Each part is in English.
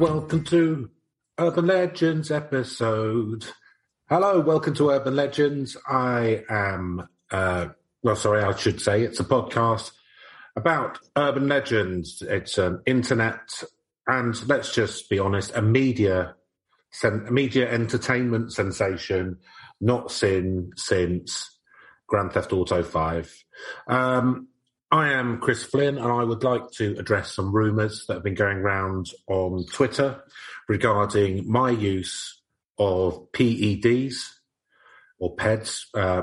welcome to Urban Legends episode. Hello, welcome to Urban Legends. I am, uh, well, sorry, I should say it's a podcast about urban legends. It's an internet and let's just be honest, a media, sen- media entertainment sensation, not seen since Grand Theft Auto 5. Um, I am Chris Flynn, and I would like to address some rumours that have been going around on Twitter regarding my use of PEDs or PEDs, uh,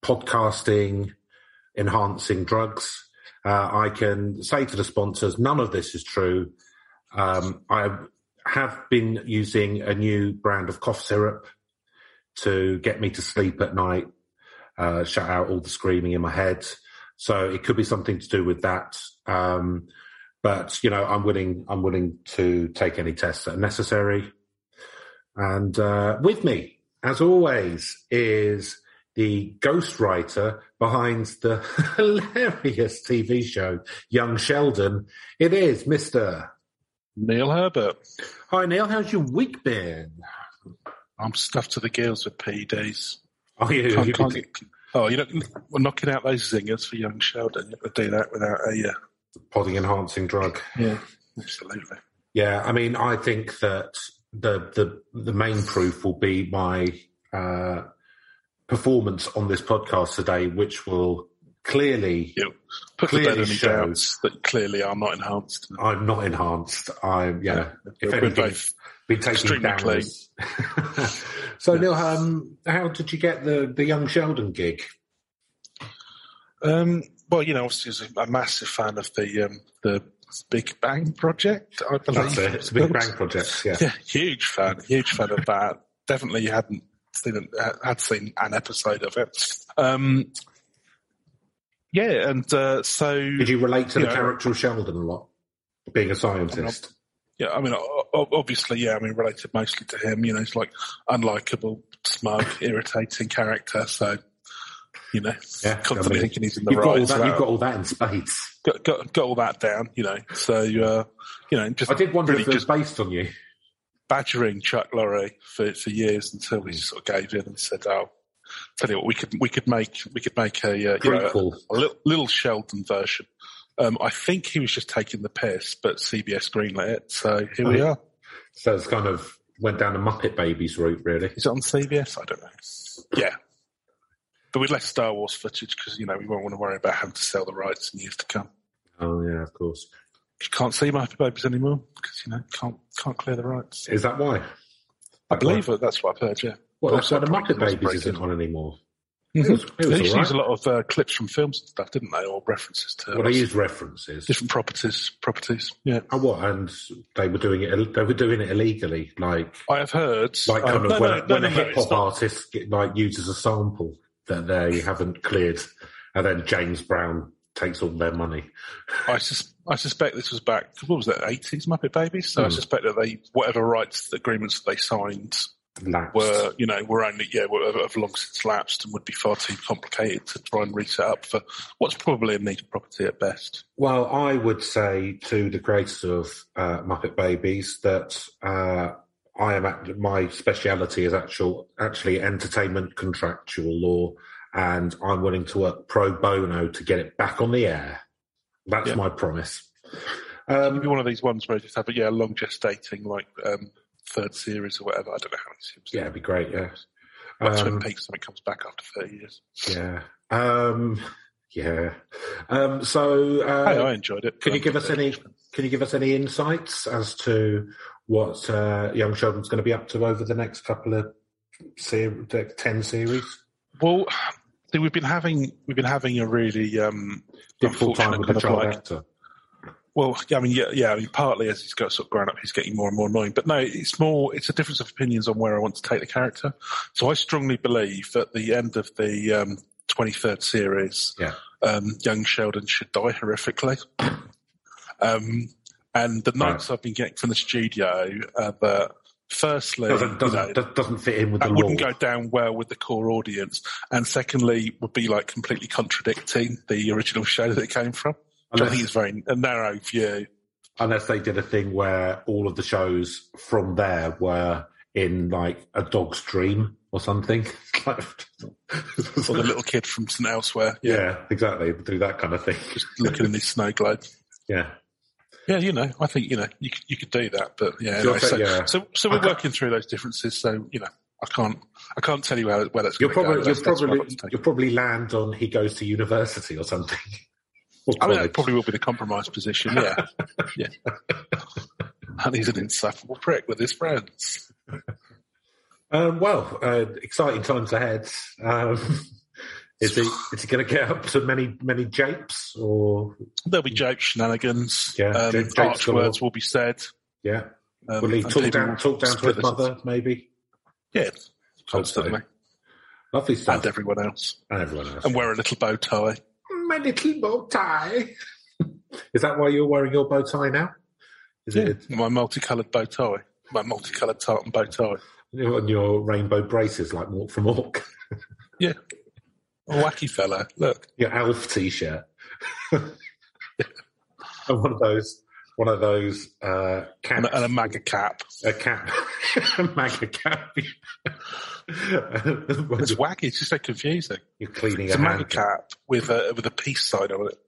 podcasting enhancing drugs. Uh, I can say to the sponsors, none of this is true. Um, I have been using a new brand of cough syrup to get me to sleep at night, uh, shut out all the screaming in my head. So it could be something to do with that. Um, but you know, I'm willing. I'm willing to take any tests that are necessary. And uh, with me, as always, is the ghostwriter behind the hilarious TV show Young Sheldon. It is Mister. Neil Herbert. Hi Neil, how's your week been? I'm stuffed to the gills with PEDs. Oh, you, Can't, you can't oh, you know, we're knocking out those zingers for young Sheldon. You could do that without a, uh, podding enhancing drug. yeah, absolutely. Yeah, I mean, I think that the the the main proof will be my uh, performance on this podcast today, which will clearly put Clearly shows. that clearly are not enhanced. I'm not enhanced. I'm yeah. If We're anything, both been taking downwards. so Neil, um, how did you get the the young Sheldon gig? Um, well, you know, obviously, as a, a massive fan of the um, the Big Bang Project, I believe. That's it. It's a big bang project. Yeah. Yeah, huge fan, huge fan of that. Definitely hadn't seen had seen an episode of it. Um, yeah, and uh, so Did you relate to the Yeah. character of Sheldon a lot, being a scientist? Yeah, I mean, obviously, yeah, I mean, related mostly to him. You know, he's like unlikable, smug, irritating character. So, you know, Yeah, constantly I mean, thinking he's in the You've got, right. that, you've got all that in spades. got, got got all that down. You know, so uh, you know, just I did wonder really if it was based on you. badgering Chuck Lorre for, for years until he sort of gave in and said, "Oh, tell you what, we could we could make we could make a uh, you know, a, a little, little Sheldon version." Um, I think he was just taking the piss, but CBS greenlit it, so here we Oh, yeah. are. So it's kind of went down the Muppet Babies route, really. Is it on CBS? I don't know. Yeah, but with less Star Wars footage because you know we won't want to worry about having to sell the rights in years to come. Oh yeah, of course. You can't see Muppet Babies anymore because you know can't can't clear the rights. Is that why? I believe it. That's what I've heard. Yeah. Well, that's why the Muppet Babies isn't on anymore. It was, it They used to all use a lot of uh, clips from films and stuff, didn't they, or references to Well, they used references. different properties. Properties, yeah. Oh, what? And they were doing it. They were doing it illegally, like I have heard. like uh, kind of no, when, no, a- when no, a no, hip hop not. artist get, like uses a sample that they haven't cleared, and then James Brown takes all their money. I, sus- I suspect this was back. What was that? Eighties Muppet Babies. So I Hmm. suspect that they, whatever rights agreements that they signed, Lapsed. were you know were only yeah were, have long since lapsed and would be far too complicated to try and reset up for what's probably a neat property at best. Well, I would say to the creators of uh, Muppet Babies that uh, I am at, my speciality is actual actually entertainment contractual law, and I'm willing to work pro bono to get it back on the air. That's Yeah. my promise. Um, one of these ones where you just have a yeah long gestating like um, third series or whatever. I don't know how many series. yeah, it'd be great. Yeah, Twin Um, Peaks, something comes back after thirty years. yeah, um, yeah. Um, so, uh, Hey, I enjoyed it. Can you give us any? Can you give us any insights as to what uh, Young Sheldon's going to be up to over the next couple of ser- ten series? Well, see, we've been having we've been having a really um, Difficult time with the child like- actor. Well, yeah, I mean, yeah, yeah. I mean, partly as he's got sort of grown up, he's getting more and more annoying. But no, it's more. It's a difference of opinions on where I want to take the character. So I strongly believe that the end of the um, 23rd series, Yeah. um, young Sheldon should die horrifically. Um, And the notes I've been getting from the studio are that firstly, Doesn't doesn't know, does- doesn't fit in with the that wouldn't go down well with the core audience, and secondly, would be like completely contradicting the original show that it came from. I Unless- think is very a narrow view. unless they did a thing where all of the shows from there were in like a dog's dream or something. Or the little kid from Elsewhere, yeah, yeah, exactly. Do that kind of thing. just looking in his snow globe. Yeah. Yeah, you know, I think you know you could, you could do that, but yeah. So anyway, so, yeah. so so we're working through those differences. So you know, I can't I can't tell you where where that's You'll going to probably go. you'll That's- that's where probably I've got to take you'll probably land on he goes to university or something. Or I mean, college. that probably will be the compromise position, yeah. yeah. And he's an insufferable prick with his friends. Um, well, uh, exciting times ahead. Um, is he is he going to get up to many many japes or There'll be joke shenanigans. Yeah, um, joke- jokes harsh galore. words will be said. yeah? Um, Will he talk down talk down to his this- mother? Maybe. Yeah, Hope so. constantly. Lovely stuff. And everyone else. And everyone else. And wear a little bow tie. My little bow tie. is that why you're wearing your bow tie now? Is it My multicoloured bow tie. My multicoloured tartan bow tie. on your rainbow braces like Mork from Ork? Yeah. A wacky fella. Look. Your Alf t-shirt. and one of those, one of those uh, And caps, a, and a MAGA cap. a cap, a MAGA cap. It's wacky. It's just so confusing. You're cleaning It's a a MAGA cap with a with a peace sign on it.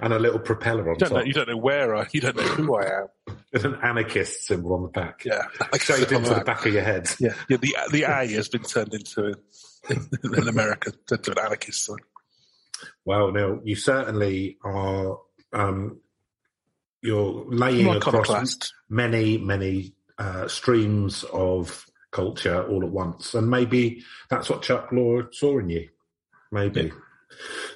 and a little propeller on You don't know. top, You don't know where I. You don't know who I am. with an anarchist symbol on the back, Yeah. Like shaved into the back of your head. Yeah. yeah. The the A has been turned into in America into an anarchist sign. Well, Neil, you certainly are. Um, you're laying across many, many uh, streams of culture all at once, and maybe that's what Chuck Lorre saw in you. Maybe.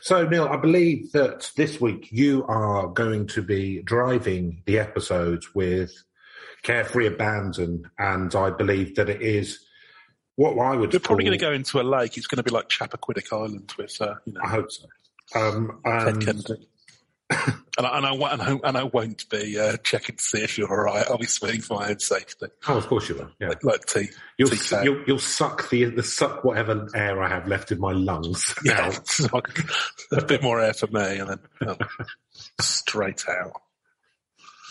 So, Neil, I believe that this week you are going to be driving the episodes with carefree abandon, and I believe that it is what I would. We're probably call- going to go into a lake. It's going to be like Chappaquiddick Island with, uh, you know, I hope so. Um, Ted and Kennedy. And, I, and, I, won't- and, I, and I won't be uh, checking to see if you're all right. I'll be swimming for my own safety, oh, of course you will. Yeah. like, like T. You'll, T-K. you'll you'll suck the, the suck whatever air I have left in my lungs Yeah, out. a bit more air for me, and then um, straight out.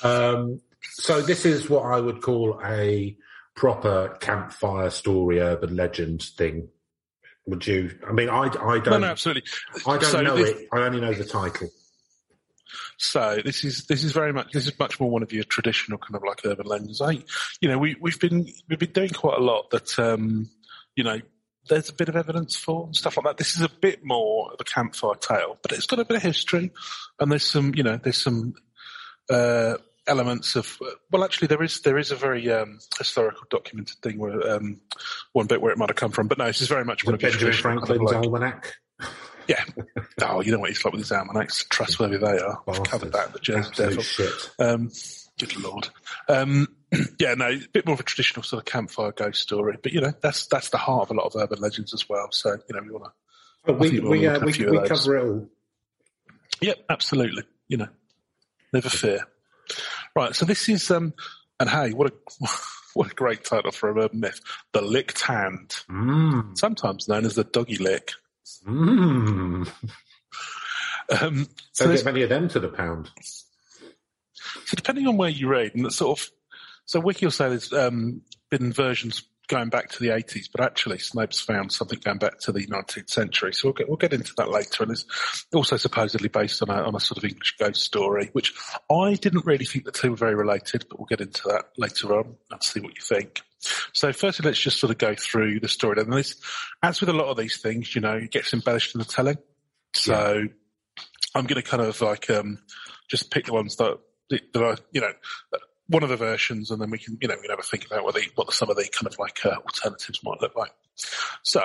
Um, so this is what I would call a proper campfire story, urban legend thing. Would you? I mean, I I don't no, absolutely. I don't so know this, it. I only know the title. So this is this is very much this is much more one of your traditional kind of like urban legends. I, you know, we we've been we've been doing quite a lot that um, you know there's a bit of evidence for and stuff like that. This is a bit more of a campfire tale, but it's got a bit of history, and there's some you know there's some uh, elements of well actually there is there is a very um, historical documented thing where um, one bit where it might have come from, but no, this is very much one of your Benjamin Franklin's like- almanac. Yeah. Oh, you know what he's like with his almanacs. Trustworthy they are. I've covered that in the Jersey Devil. shit. Um, good lord. Um, yeah, no, a bit more of a traditional sort of campfire ghost story, but you know that's that's the heart of a lot of urban legends as well. So you know we want to. We we uh, we, we cover it all. Yep, absolutely. You know, never fear. Right, so this is um, and hey, what a what a great title for a urban myth: the licked hand, Mm. sometimes known as the doggy lick. Mm. Um, so Don't get many of them to the pound. So depending on where you read, and that sort of, so Wiki will say there's um, been versions going back to the 80s, but actually Snopes found something going back to the 19th century. So we'll get, we'll get into that later. And it's also supposedly based on a, on a sort of English ghost story, which I didn't really think the two were very related, but we'll get into that later on and see what you think. So firstly, let's just sort of go through the story. And this, as with a lot of these things, you know, it gets embellished in the telling. So I'm going to kind of like um, just pick the ones that that are you know one of the versions, and then we can you know we can have a think about what the what some of the kind of like uh, alternatives might look like. So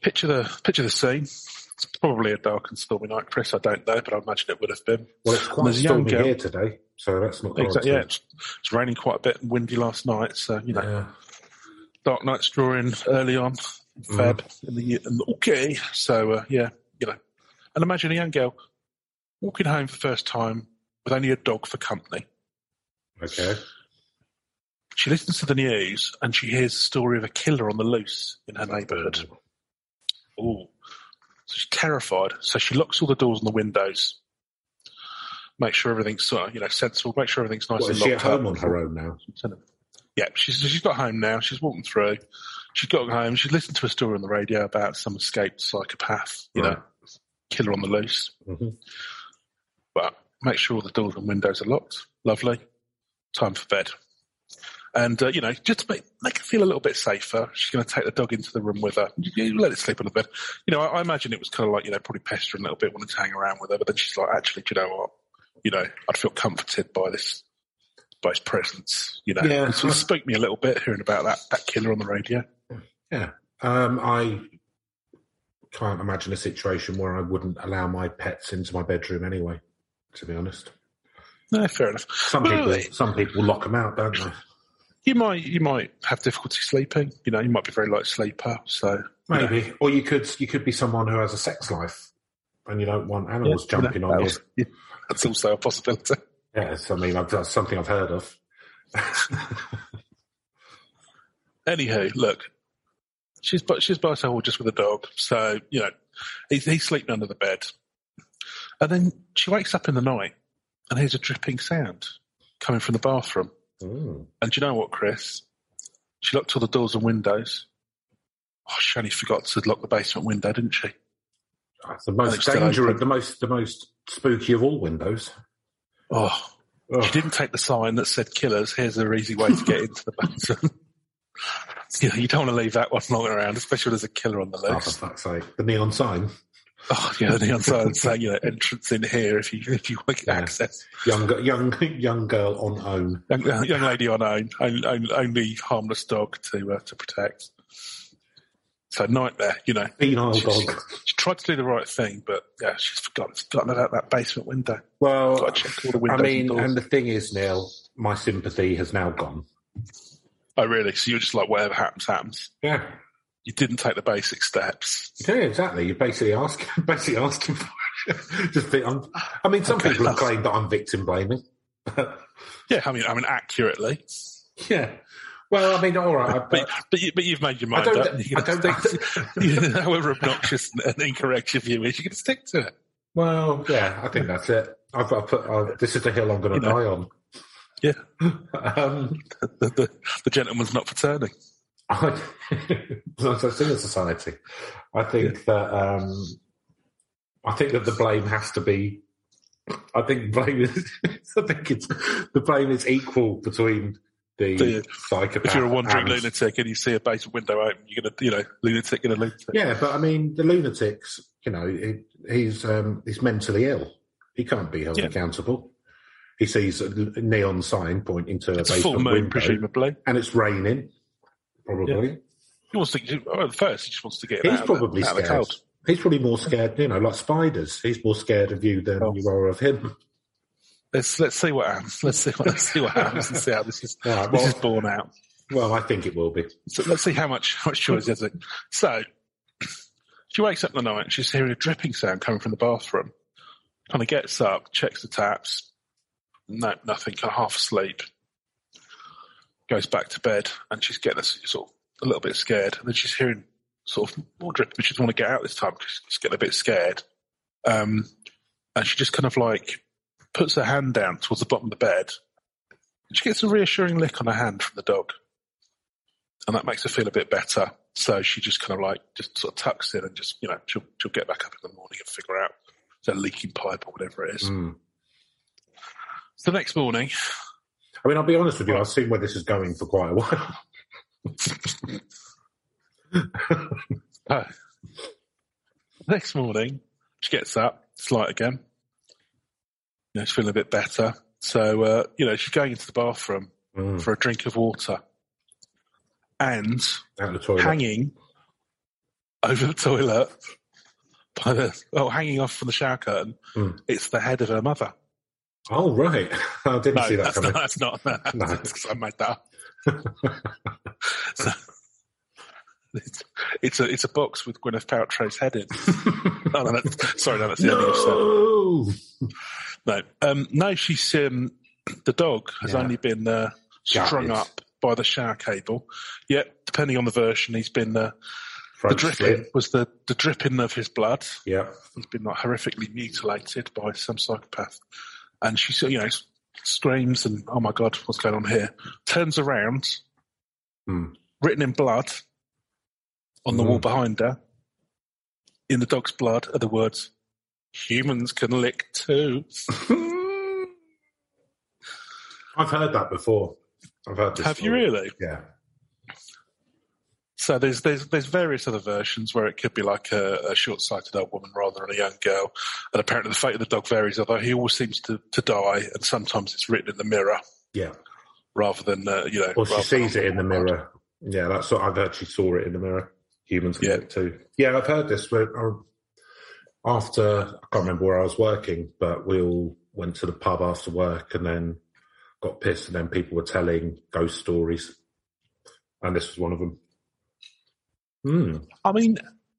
picture the picture the scene. It's probably a dark and stormy night, Chris. I don't know, but I imagine it would have been. Well, it's quite There's a young stormy girl. here today, so that's not Exactly. Yeah, it's, it's raining quite a bit and windy last night, so you know Yeah. dark nights drawing early on, Mm. Feb in the year. In the, okay, so uh, yeah, you know, and imagine a young girl walking home for the first time with only a dog for company. Okay. She listens to the news and she hears the story of a killer on the loose in her neighbourhood. Oh, so she's terrified. So she locks all the doors and the windows. Make sure everything's sort you know sensible. Make sure everything's nice What, and is she at home up. on her own now? Yeah, she's she's got home now. She's walking through. She's got home. She's listened to a story on the radio about some escaped psychopath, you Right. know, killer on the loose. Mhm. But make sure all the doors and windows are locked. Lovely. Time for bed. And uh, you know, just to make, make her feel a little bit safer, she's going to take the dog into the room with her. You, you let it sleep on the bed. You know, I, I imagine it was kind of like you know, probably pestering a little bit, wanting to hang around with her. But then she's like, actually, do you know what? You know, I'd feel comforted by this by his presence. You know, Yeah. it sort of spooked me a little bit hearing about that that killer on the radio. Yeah. Um, I can't imagine a situation where I wouldn't allow my pets into my bedroom anyway. To be honest, No, fair enough. some Well, people some people lock them out, don't they? You might you might have difficulty sleeping. You know, you might be a very light sleeper. So Maybe, or you could you could be someone who has a sex life, and you don't want animals Yeah, jumping you know, on you. that's- yeah, that's also a possibility. Yes, I mean I've, that's something I've heard of. Anywho, look, she's she's by herself just with a dog, so you know he's, he's sleeping under the bed, and then she wakes up in the night and hears a dripping sound coming from the bathroom. Mm. And do you know what, Chris? She locked all the doors and windows. Oh, she only forgot to lock the basement window, didn't she? That's the most dangerous, the most the most spooky of all windows. Oh, Ugh. She didn't take the sign that said killers. Here's a easy way to get into the basement. you know, you don't want to leave that one long around, especially when there's a killer on the Oh, for fuck's sake! The neon sign. Oh, yeah, the sign saying, you know, entrance in here if you if you want Yeah. access. Young young young girl on own. Young, young lady on own, only, only, harmless dog to uh, to protect. So nightmare, you know. Penile She, dog. she tried to do the right thing, but yeah, she's forgotten, forgotten about that basement window. Well, check all the I mean, and and the thing is, Neil, my sympathy has now gone. oh, really? So you're just like, whatever happens, happens. Yeah, You didn't take the basic steps. yeah, exactly. You're basically asking, basically asking for it. Just think, I'm, I mean, some Okay. people have claimed that I'm victim blaming. Yeah, I mean, I mean, accurately. yeah. Well, I mean, all right. But, But, but, you, but you've made your I mind don't- up. I don't- stick- however obnoxious and incorrect your view is, you can stick to it. well, yeah, I think that's it. I've, I've put, uh, this is the hill I'm going to You die know. on. Yeah, Um, the, the, the gentleman's not for turning. I, no such thing as society. I think that um, I think that the blame has to be. I think blame is. I think it's the blame is equal between the The- psychopath. If you're a wandering and- lunatic and you see a basement window open, you're going to, you know, lunatic in a lunatic. Yeah, but I mean, the lunatics. You know, he, he's um, he's mentally ill. He can't be held Yeah. accountable. He sees a neon sign pointing to It's a a full moon, window, presumably. and it's raining. Probably. He wants to. Well, at first, he just wants to get He's out, probably the, out of the scared. He's probably more scared, you know, like spiders. He's more scared of you than Oh. you are of him. Let's let's see what happens. Let's see what let's see what happens and see how this is right, this well- is borne out. Well, I think it will be. So let's see how much how much choice has it. So she wakes up in the night she's hearing a dripping sound coming from the bathroom. Kind of gets up, checks the taps. No, nothing. Kind of half asleep. Goes back to bed and she's getting sort of a little bit scared. And then she's hearing sort of more dripping, but she doesn't want to get out this time because she's getting a bit scared. Um, and she just kind of like puts her hand down towards the bottom of the bed. And she gets a reassuring lick on her hand from the dog and that makes her feel a bit better. So she just kind of like just sort of tucks in and just you know she'll she'll get back up in the morning and figure out the leaking pipe or whatever it is. Mm. So the next morning, I mean, I'll be honest with you. I've seen where this is going for quite a while. uh, next morning she gets up, it's light again. You know, she's feeling a bit better. So uh, you know she's going into the bathroom Mm. for a drink of water, and Out the toilet. hanging over the toilet by the oh hanging off from the shower curtain, Mm. it's the head of her mother. Oh right, I didn't No, see that that's coming. not, that's not. That's No. because I made that up. So, it's, it's a it's a box with Gwyneth Paltrow's head in. oh, no, that's, sorry, no, that's the only I've no. No, um, no, she's um, the dog has Yeah. only been uh, strung Gutted. up by the shower cable. Yet, depending on the version, he's been uh, the dripping was the, the dripping of his blood. Yeah. He's been like horrifically mutilated by some psychopath, and she you know screams and oh my god, what's going on here? Turns around, Hmm. written in blood on the Mm. wall behind her. In the dog's blood are the words, "Humans can lick too." I've heard that before. I've heard this. Have you really? Yeah. So there's there's there's various other versions where it could be like a, a short-sighted old woman rather than a young girl, and apparently the fate of the dog varies. Although he always seems to, to die, and sometimes it's written in the mirror Yeah. rather than uh, you know. Or she sees it in the mirror. Yeah, that's what I've actually saw it in the mirror. Humans Yeah. do it too. Yeah, I've heard this. Uh, after I can't remember where I was working, but we all went to the pub after work and then got pissed, and then people were telling ghost stories, and this was one of them. Hmm. I mean,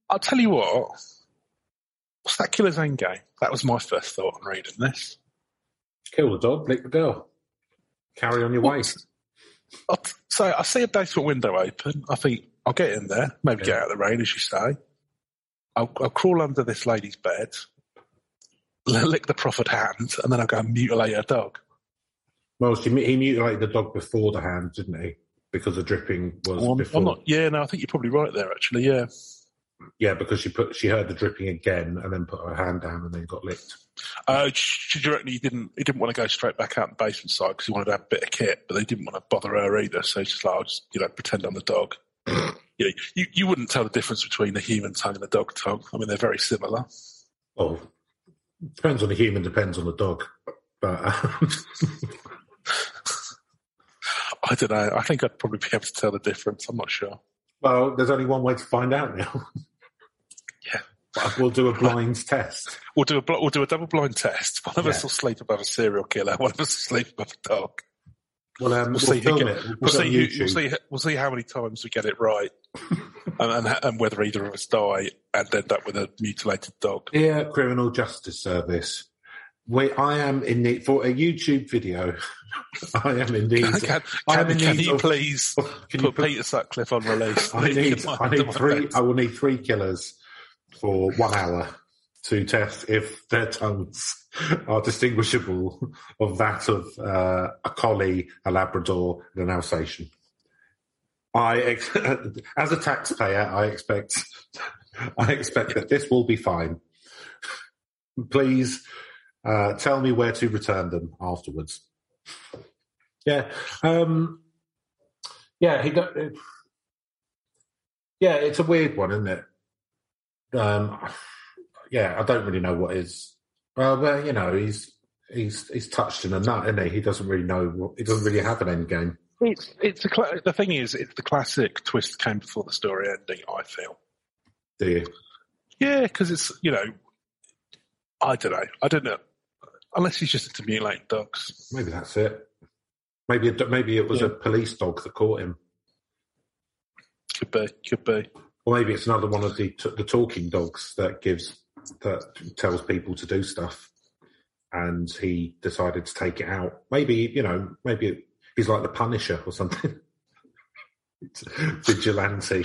I'll tell you what. What's that Killer's End game? That was my first thought on reading this. Kill the dog, lick the girl. Carry on your way. I'll So I see a basement window open. I think I'll get in there, maybe get out of the rain, as you say. I'll, I'll crawl under this lady's bed, lick the proffered hand, and then I'll go and mutilate her dog. Well, she, he mutilated the dog before the hand, didn't he? Because the dripping was Oh, I'm, before. Not. Yeah, no, I think you're probably right there. Actually, yeah. Yeah, because she put she heard the dripping again and then put her hand down and then got licked. Uh, do you reckon he didn't? He didn't want to go straight back out the basement side because he wanted to have a bit of kit, but they didn't want to bother her either. So he's just like, I'll just you know pretend I'm the dog. you, know, you you wouldn't tell the difference between a human tongue and a dog tongue. I mean, they're very similar. Oh, depends on the human, depends on the dog. But um, I don't know. I think I'd probably be able to tell the difference. I'm not sure. well, there's only one way to find out now. Yeah. But we'll do a blind test. We'll do a bl- we'll do a double blind test. One of us will sleep above a serial killer. One of us will sleep above a dog. Well, um, We'll, we'll, see. Who film get, it. We'll, we'll see. Who, we'll see. We'll see how many times we get it right, and, and and whether either of us die and end up with a mutilated dog. Dear Criminal Justice Service, we, I am in need for a YouTube video. I am indeed. Can, can, in can you of- please Can you put put- Peter Sutcliffe on release? I need, I need three. I will need three killers for one hour to test if their tongues are distinguishable of that of uh, a collie, a Labrador, and an Alsatian. I, ex- as a taxpayer, I expect, I expect that this will be fine. Please uh, tell me where to return them afterwards. Yeah, um, yeah, he don't. Yeah, it's a weird one, isn't it? Um, yeah, I don't really know what is. Well, well, you know, he's he's he's touched in a nut, isn't he? He doesn't really know. What, he doesn't really have an end game. It's it's a the thing is it's the classic twist came before the story ending. I feel. Do you? Yeah, because it's you know, I don't know. I don't know. Unless he's just into mutilating dogs. Maybe that's it. Maybe it, maybe it was Yeah. a police dog that caught him, Could be. Could be. or maybe it's another one of the the talking dogs that gives that tells people to do stuff, and he decided to take it out. Maybe you know, maybe he's like the Punisher or something. Vigilante.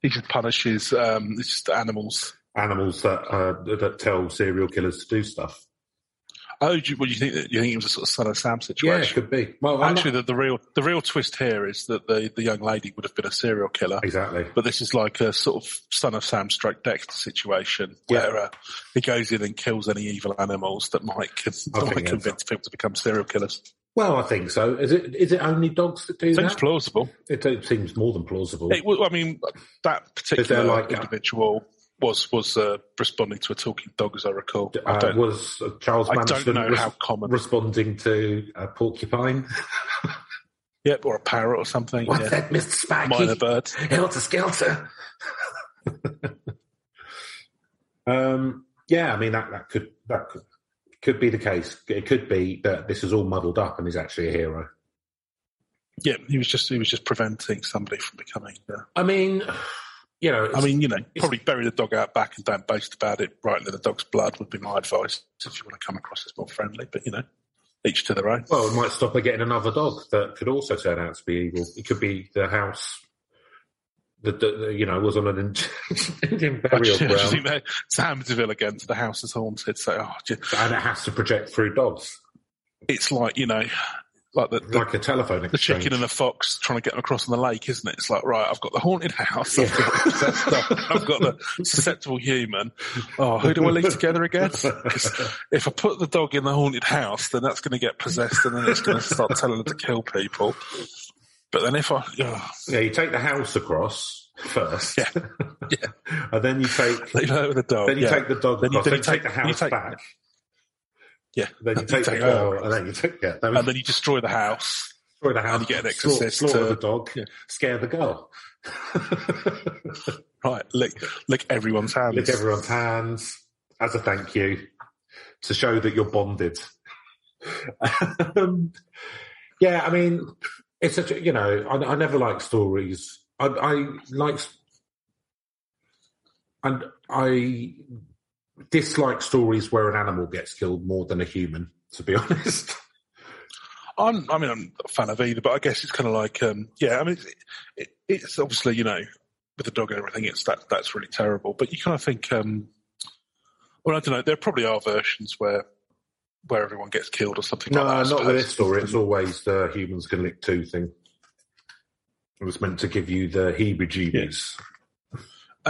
He just punishes um, it's just animals. animals that uh, that tell serial killers to do stuff. Oh, do you, do you think? That, you think it was a sort of Son of Sam situation? Yeah, it could be. Well, I'm Actually, not- the, the real the real twist here is that the, the young lady would have been a serial killer, exactly. but this is like a sort of Son of Sam stroke Dexter situation Yeah. where uh, he goes in and kills any evil animals that might, con- might convince people to become serial killers. Well, I think so. Is it? Is it only dogs that do Seems that? Seems plausible. It, it seems more than plausible. It, I mean, that particular like- individual was was uh, responding to a talking dog, as I recall. I uh, was uh, Charles Manson res- responding to a porcupine? Yep, or a parrot or something. What's yeah. that, Mister Sparky? Minor bird. Helter Skelter. um, yeah, I mean that that could that could, could be the case. It could be that this is all muddled up and he's actually a hero. Yeah, he was just he was just preventing somebody from becoming. Uh, I mean, you know, I mean, you know, probably bury the dog out back and don't boast about it write in the dog's blood would be my advice if you want to come across as more friendly. But you know, each to their own. Well, it might stop her getting another dog that could also turn out to be evil. It could be the house that, that you know was on an Indian I burial ground, that Sam Deville again. The house is haunted. So oh, ju- and it has to project through dogs, it's like you know, like the, the, like a telephone the chicken and the fox trying to get them across on the lake, isn't it? It's like right, I've got the haunted house, I've got the I've got the susceptible human. Oh, who do I leave together again? if I put the dog in the haunted house, then that's going to get possessed, and then it's going to start telling it to kill people. But then if I, oh, yeah, you take the house across first, Yeah. Yeah. and then you take leave her with the dog. then you yeah. take the dog Then you- then you take, take- the house take- back, yeah. then you You take the take girl, and then you take yeah, then and then you destroy the house. destroy the house, you get an slaughter- exorcist slaughter to- the dog, yeah. scare the girl. Right, lick, lick everyone's hands. lick everyone's hands as a thank you to show that you're bonded. um, yeah, I mean, it's such a, you know, I, I never like stories. I, I like, and I dislike stories where an animal gets killed more than a human, to be honest. I'm, I mean, I'm not a fan of either, but I guess it's kind of like, um, yeah, I mean, it, it, it's obviously, you know, with the dog and everything, it's that, that's really terrible. But you kind of think, um, well, I don't know, there probably are versions where, where everyone gets killed or something no, like that. Not with this story. It's always the humans can lick too thing. It was meant to give you the heebie-jeebies.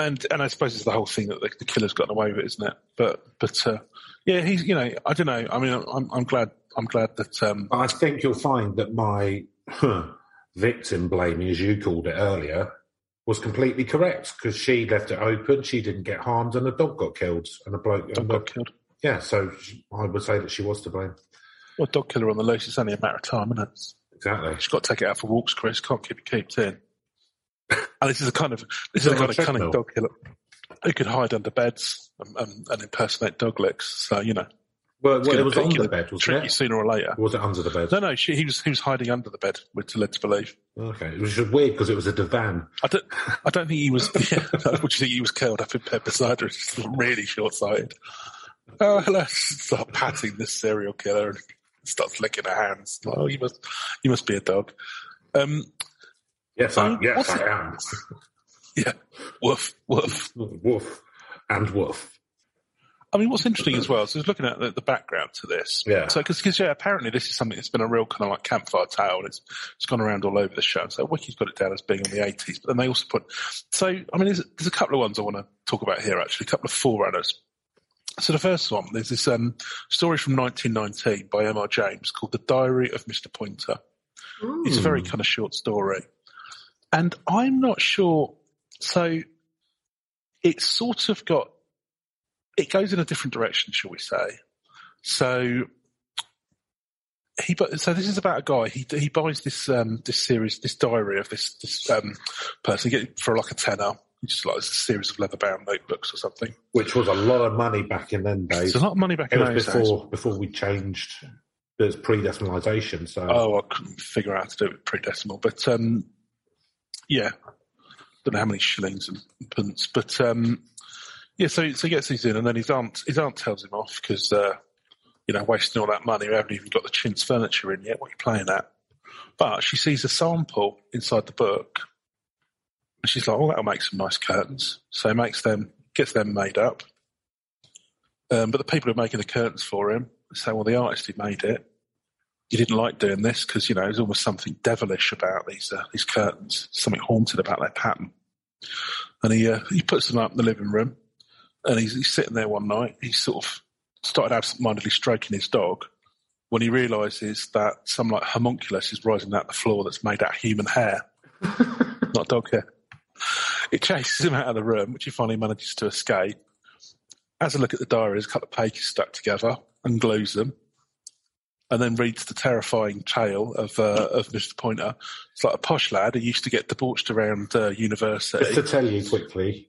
And, and I suppose it's the whole thing that the, the killer's gotten away with it, isn't it? But, but, uh, yeah, he's, you know, I don't know. I mean, I'm, I'm glad, I'm glad that, um, I think you'll find that my huh, victim blaming, as you called it earlier, was completely correct because she left it open, she didn't get harmed, and the dog got killed. And the bloke, dog and got the, killed. yeah, so she- I would say that she was to blame. Well, dog killer on the loose, it's only a matter of time, isn't it? Exactly. She's got to take it out for walks, Chris. Can't keep it kept in. And this is a kind of this is a kind of cunning treadmill. dog killer who could hide under beds and, and, and impersonate dog licks. So you know, Well, well it was under the bed, wasn't trick you it? sooner or later. Or was it under the bed? No, no, she, he was he was hiding under the bed, which led to believe. Okay, it was weird because it was a divan. I don't, I don't think he was. Yeah, do you think he was curled up in bed beside her? It's really short sighted. Oh, let's start patting this serial killer and starts licking her hands. Oh, you must, you must be a dog. Um, Yes, I, yes, I am. yeah, woof, woof. woof and woof. I mean, what's interesting as well, so I was looking at the, the background to this. Yeah. So, because, yeah, apparently this is something that's been a real kind of like campfire tale, and it's it's gone around all over the show. So, Wiki's got it down as being in the 80s, but then they also put. So, I mean, there's, there's a couple of ones I want to talk about here, actually, a couple of forerunners. So, the first one, there's this um, story from 1919 by M.R. James called The Diary of Mr. Poynter. It's a very kind of short story. And I'm not sure. So it's sort of got, it goes in a different direction, shall we say. So he, so this is about a guy, he, he buys this, um, this series, this diary of this, this, um, person, he get it for like a tenner. It's just like it's a series of leather bound notebooks or something. Which was a lot of money back in them days. It's a lot of money back It in was those days. before before we changed. There's pre-decimalisation, so Oh, I couldn't figure out how to do it with pre-decimal, but um, yeah, don't know how many shillings and pence, but um, yeah. So so he gets these in, and then his aunt his aunt tells him off because uh, you know wasting all that money. We haven't even got the chintz furniture in yet. What are you playing at? But she sees a sample inside the book, and she's like, "Oh, that'll make some nice curtains." So he makes them, gets them made up. Um, but the people who are making the curtains for him say, "Well, the artist who made it." You didn't like doing this because you know there's almost something devilish about these uh, these curtains, something haunted about their pattern. And he uh, he puts them up in the living room, and he's, he's sitting there one night. He sort of started absent-mindedly stroking his dog when he realizes that some like homunculus is rising out the floor that's made out of human hair, not dog hair. It chases him out of the room, which he finally manages to escape. Has a look at the diary, there's a couple of pages stuck together, and glues them and then reads the terrifying tale of uh, of Mr. Poynter. It's like a posh lad who used to get debauched around uh, Just university. to tell you quickly,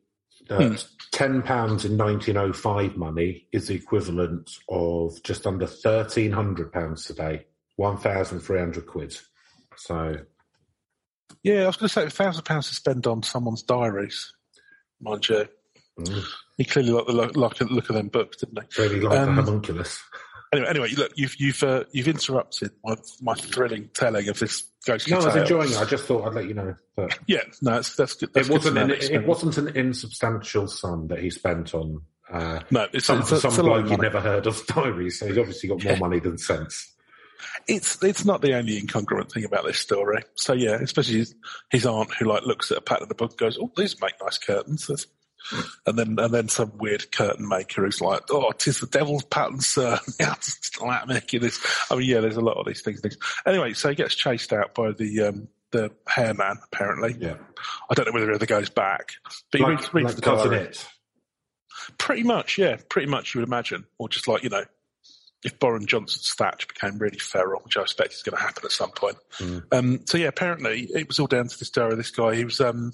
uh, Hmm. ten pounds in 1905 money is the equivalent of just under 1,300 pounds today, 1,300 quid. So Yeah, I was going to say a thousand pounds to spend on someone's diaries. mind you. Mm. He clearly liked the look, liked look of them books, didn't he? Really like Um, the homunculus. Anyway, anyway, look, you've you've uh, you've interrupted my, my thrilling telling of this ghostly No, I was enjoying it. I just thought I'd let you know that Yeah, no, that's that's good. That's it wasn't. know An, it wasn't an insubstantial sum that he spent on uh, No, it's, some, it's, some it's a lot of bloke you'd money. never heard of diaries. So he's obviously got more Yeah. money than sense. It's it's not the only incongruent thing about this story. So yeah, especially his, his aunt who like looks at a pattern of the book and goes, "Oh, these make nice curtains," That's- and then and then some weird curtain maker who's like, "Oh, tis the devil's pattern, sir." Yeah, like making this. I mean, yeah, there's a lot of these things. things. Anyway, so he gets chased out by the um, the hair man. Apparently, Yeah, I don't know whether he ever goes back, but he like, reads, reads like the it. Pretty much, yeah, pretty much. You would imagine, or just like you know, if Boris Johnson's thatch became really feral, which I expect is going to happen at some point. Mm. Um, so yeah, apparently it was all down to this diary. This guy, he was um,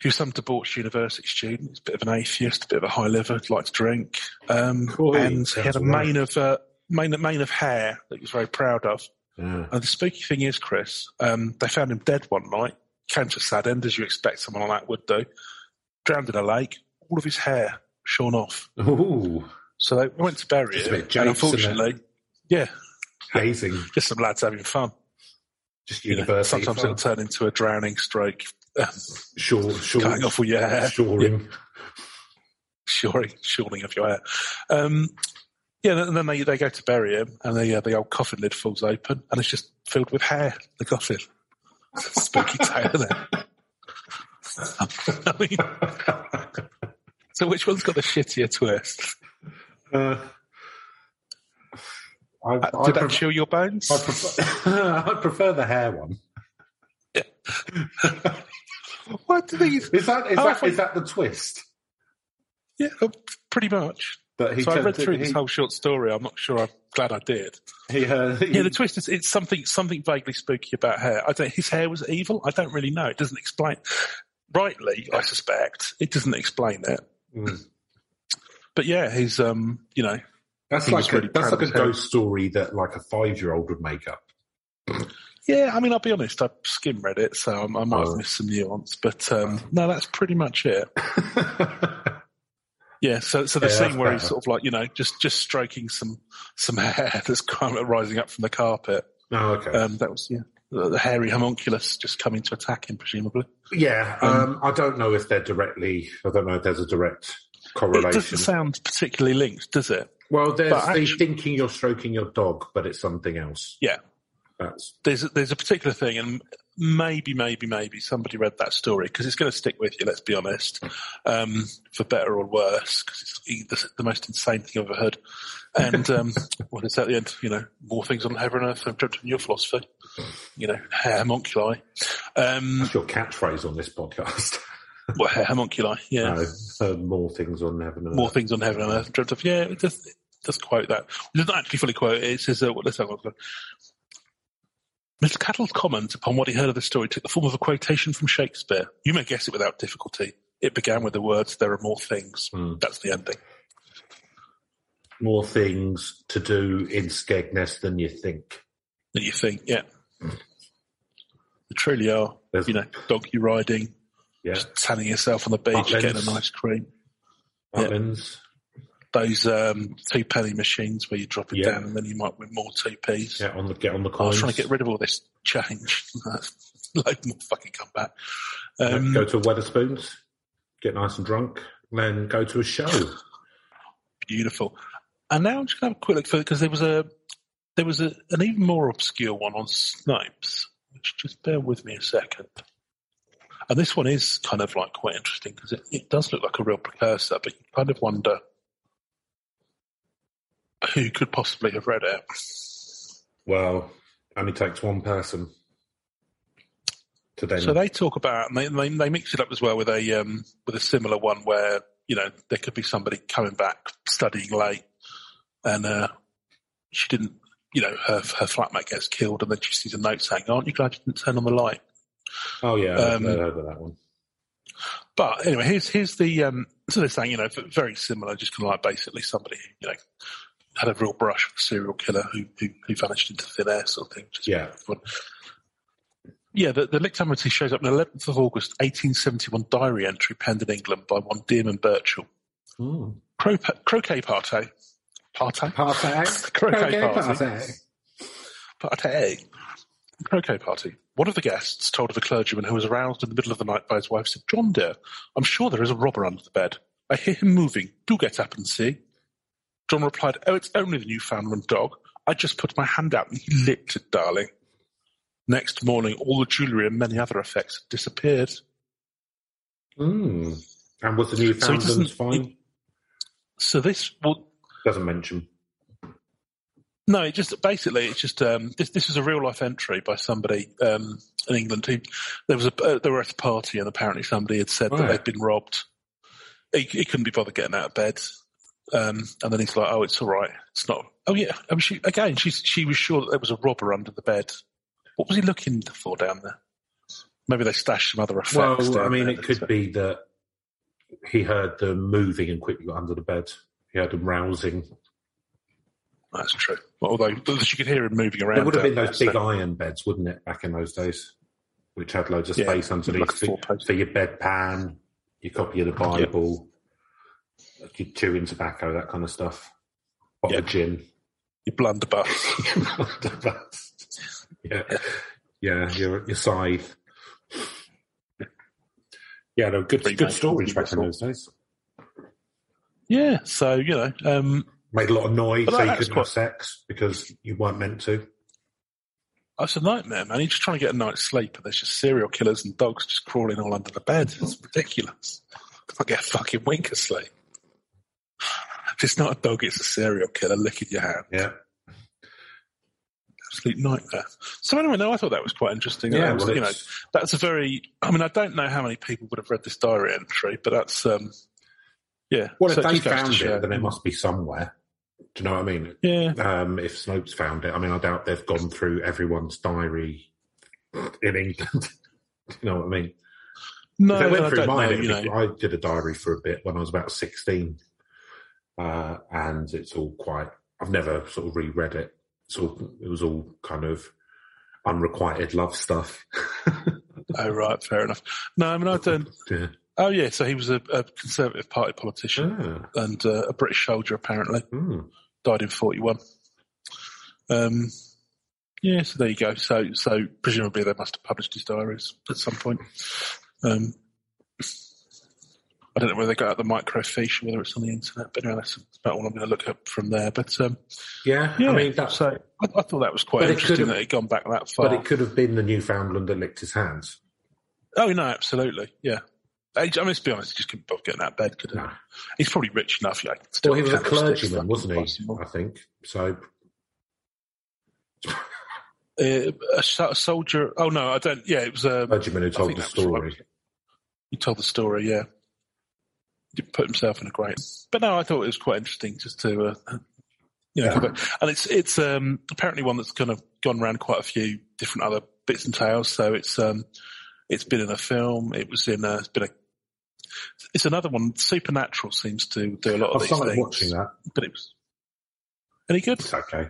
he was some debauched university student. He's a bit of an atheist, a bit of a high liver, liked to drink, um, Cool. and he had a mane of uh, mane, mane of hair that he was very proud of. Yeah. And the spooky thing is, Chris, um, they found him dead one night. Came to a sad end, as you expect someone like that would do. Drowned in a lake. All of his hair shorn off. Ooh, So they went to bury him. And unfortunately, yeah, hazing. just some lads having fun. Just You know, university. sometimes fun. it'll turn into a drowning stroke, um, Short, short, cutting off all your hair, shoring. shoring, shoring of your hair. Um, yeah, and then they, they go to bury him, and the uh, the old coffin lid falls open, and it's just filled with hair. The coffin, spooky tale, isn't it? I mean, so which one's got the shittier twist? Uh, I, Uh, I, Did that pref- chill your bones? I prefer, I prefer the hair one. What do these? Is that is How that often- is that the twist? Yeah, uh, pretty much. That he so I read through he, this whole short story. I'm not sure. I'm glad I did. He, uh, he, Yeah, the twist is it's something something vaguely spooky about hair. I don't. His hair was evil. I don't really know. It doesn't explain. Rightly, I suspect it doesn't explain it. Mm. But yeah, he's um, you know, that's like a, really that's like a ghost story that like a five year old would make up. Yeah. I mean, I'll be honest. I skim read it, so I, I might Oh. have missed some nuance. But um, no, that's pretty much it. Yeah. So, so the Yeah, scene where he's sort of like you know just just stroking some some hair that's kind of rising up from the carpet. oh, okay. Um, that was yeah. The, the hairy homunculus just coming to attack him, presumably. yeah, um, I don't know if they're directly. I don't know if there's a direct correlation. It doesn't sound particularly linked, does it? well, there's but the thinking you're stroking your dog, but it's something else. Yeah. That's There's a, there's a particular thing, and maybe, maybe, maybe somebody read that story because it's going to stick with you. Let's be honest, um, for better or worse, because it's the, the most insane thing I've ever heard. And um, what is that at the end? You know, more things on heaven and earth have jumped in your philosophy. You know, hair homunculi. Um, that's your catchphrase on this podcast. what hair homunculi? Yeah. no, uh, more things on heaven and more earth. things on heaven and earth dreamt of. Yeah, it does, it does quote that. It doesn't actually fully quote it. It says, uh, what, let's have a look. Mr. Cattell's comment upon what he heard of the story took the form of a quotation from Shakespeare. You may guess it without difficulty. It began with the words, there are more things. Hmm. That's the ending. More things to do in Skegness than you think. That you think, yeah. They truly are. There's- You know, donkey riding, Yeah, tanning yourself on the beach, Butlins. getting a nice cream. yeah. Those um, two penny machines where you drop it Yeah. down and then you might win more two p's. Yeah, on the get on the I was trying to get rid of all this change. Load more fucking come back. Um, go to a Wetherspoons, get nice and drunk, then go to a show. beautiful. And now I'm just going to have a quick look for because there was a there was a, an even more obscure one on Snopes. Which just bear with me a second. And this one is kind of like quite interesting because it, it does look like a real precursor, but you kind of wonder who could possibly have read it. Well, only takes one person to then. So they talk about, and they, they, they mix it up as well with a um, with a similar one where you know there could be somebody coming back studying late, and uh, she didn't, you know, her her flatmate gets killed, and then she sees a note saying, "Aren't you glad you didn't turn on the light?" oh yeah, um, heard of that one. But anyway, here's here's the um, so they're saying, you know, very similar, just kind of like basically somebody, you know, had a real brush with a serial killer who who, who vanished into thin air, sort of thing. Which is Yeah. fun. yeah, the, the Lictamity shows up on the 11th of August, 1871 diary entry penned in England by one Dearman Birchall. Mm. Cro- croquet party. Party? Party. Croquet party. party. Party. Croquet party. One of the guests told of a clergyman who was aroused in the middle of the night by his wife said, John dear, I'm sure there is a robber under the bed. I hear him moving. Do get up and see. John replied, Oh, it's only the Newfoundland dog. I just put my hand out and he licked it, darling. Next morning, all the jewellery and many other effects had disappeared. Mm. And was the Newfoundland doesn't- fine? So this, well, Doesn't mention. No, it just basically it's just um, this. This is a real life entry by somebody um, in England. Who there was a uh, they were at a party and apparently somebody had said that Right. they'd been robbed. He, he couldn't be bothered getting out of bed, um, and then he's like, "Oh, it's all right. It's not." Oh yeah. I mean, she, again, she she was sure that there was a robber under the bed. What was he looking for down there? Maybe they stashed some other effects. Well, I mean, it could be that he heard them moving and quickly got under the bed. He heard them rousing. That's true. Although she could hear him moving around. There would have been those big so- iron beds, wouldn't it, back in those days, which had loads of Yeah, space underneath like for, for your bedpan, your copy of the Bible, your chewing tobacco, that kind of stuff. Bottle of gin. your blunderbuss. blunderbuss. yeah, yeah, your your scythe. Yeah, no, good Pretty good storage back in those days. Yeah, so you know, um, Made a lot of noise, so you couldn't quite- have sex because you weren't meant to. It's a nightmare, man. You're just trying to get a night's sleep, and there's just serial killers and dogs just crawling all under the bed. It's ridiculous. Can't get a fucking wink of sleep. If it's not a dog, it's a serial killer licking your hand. Yeah, Absolute nightmare. So anyway, no, I thought that was quite interesting. yeah. Was, Well, you know, that's a very. I mean, I don't know how many people would have read this diary entry, but that's um, yeah. well, So if they just goes to found it, then it must be somewhere. Do you know what I mean? Yeah, Um, if Snopes found it, I mean, I doubt they've gone through everyone's diary in England. Do you know what I mean? no, If they went I through mine. know, you know. I did a diary for a bit when I was about sixteen, uh, and it's all quite. I've never sort of reread it. All. It was all kind of unrequited love stuff. Oh right, fair enough. No, I mean I don't. yeah. Oh yeah, so he was a, a Conservative Party politician Ah, and uh, a British soldier apparently. hmm. died in 41. Um, yeah, so there you go. So, so presumably they must have published his diaries at some point. Um, I don't know whether they got out the microfiche or whether it's on the internet, but anyway, that's about all I'm going to look up from there. But um, yeah, yeah, I mean, that's, so I, I thought that was quite it interesting could've- that it gone back that far. but it could have been the Newfoundland that licked his hands. oh no, absolutely, yeah. I, mean, let's be honest, he just couldn't bother getting out of bed, could he? No. He's probably rich enough, yeah. still Well, he was a clergyman, wasn't he? possible. I think so. Uh, a, soldier. Oh no, I don't. Yeah, it was a. Clergyman who told the that was right. story. He told the story, yeah. Put himself in a great. But no, I thought it was quite interesting just to, uh, you know, Yeah. and it's it's um, apparently one that's kind of gone around quite a few different other bits and tales. So it's um, it's been in a film. It was in a. It's been a. It's another one. Supernatural seems to do a lot of I've these things. watching that. But it was any good? It's okay.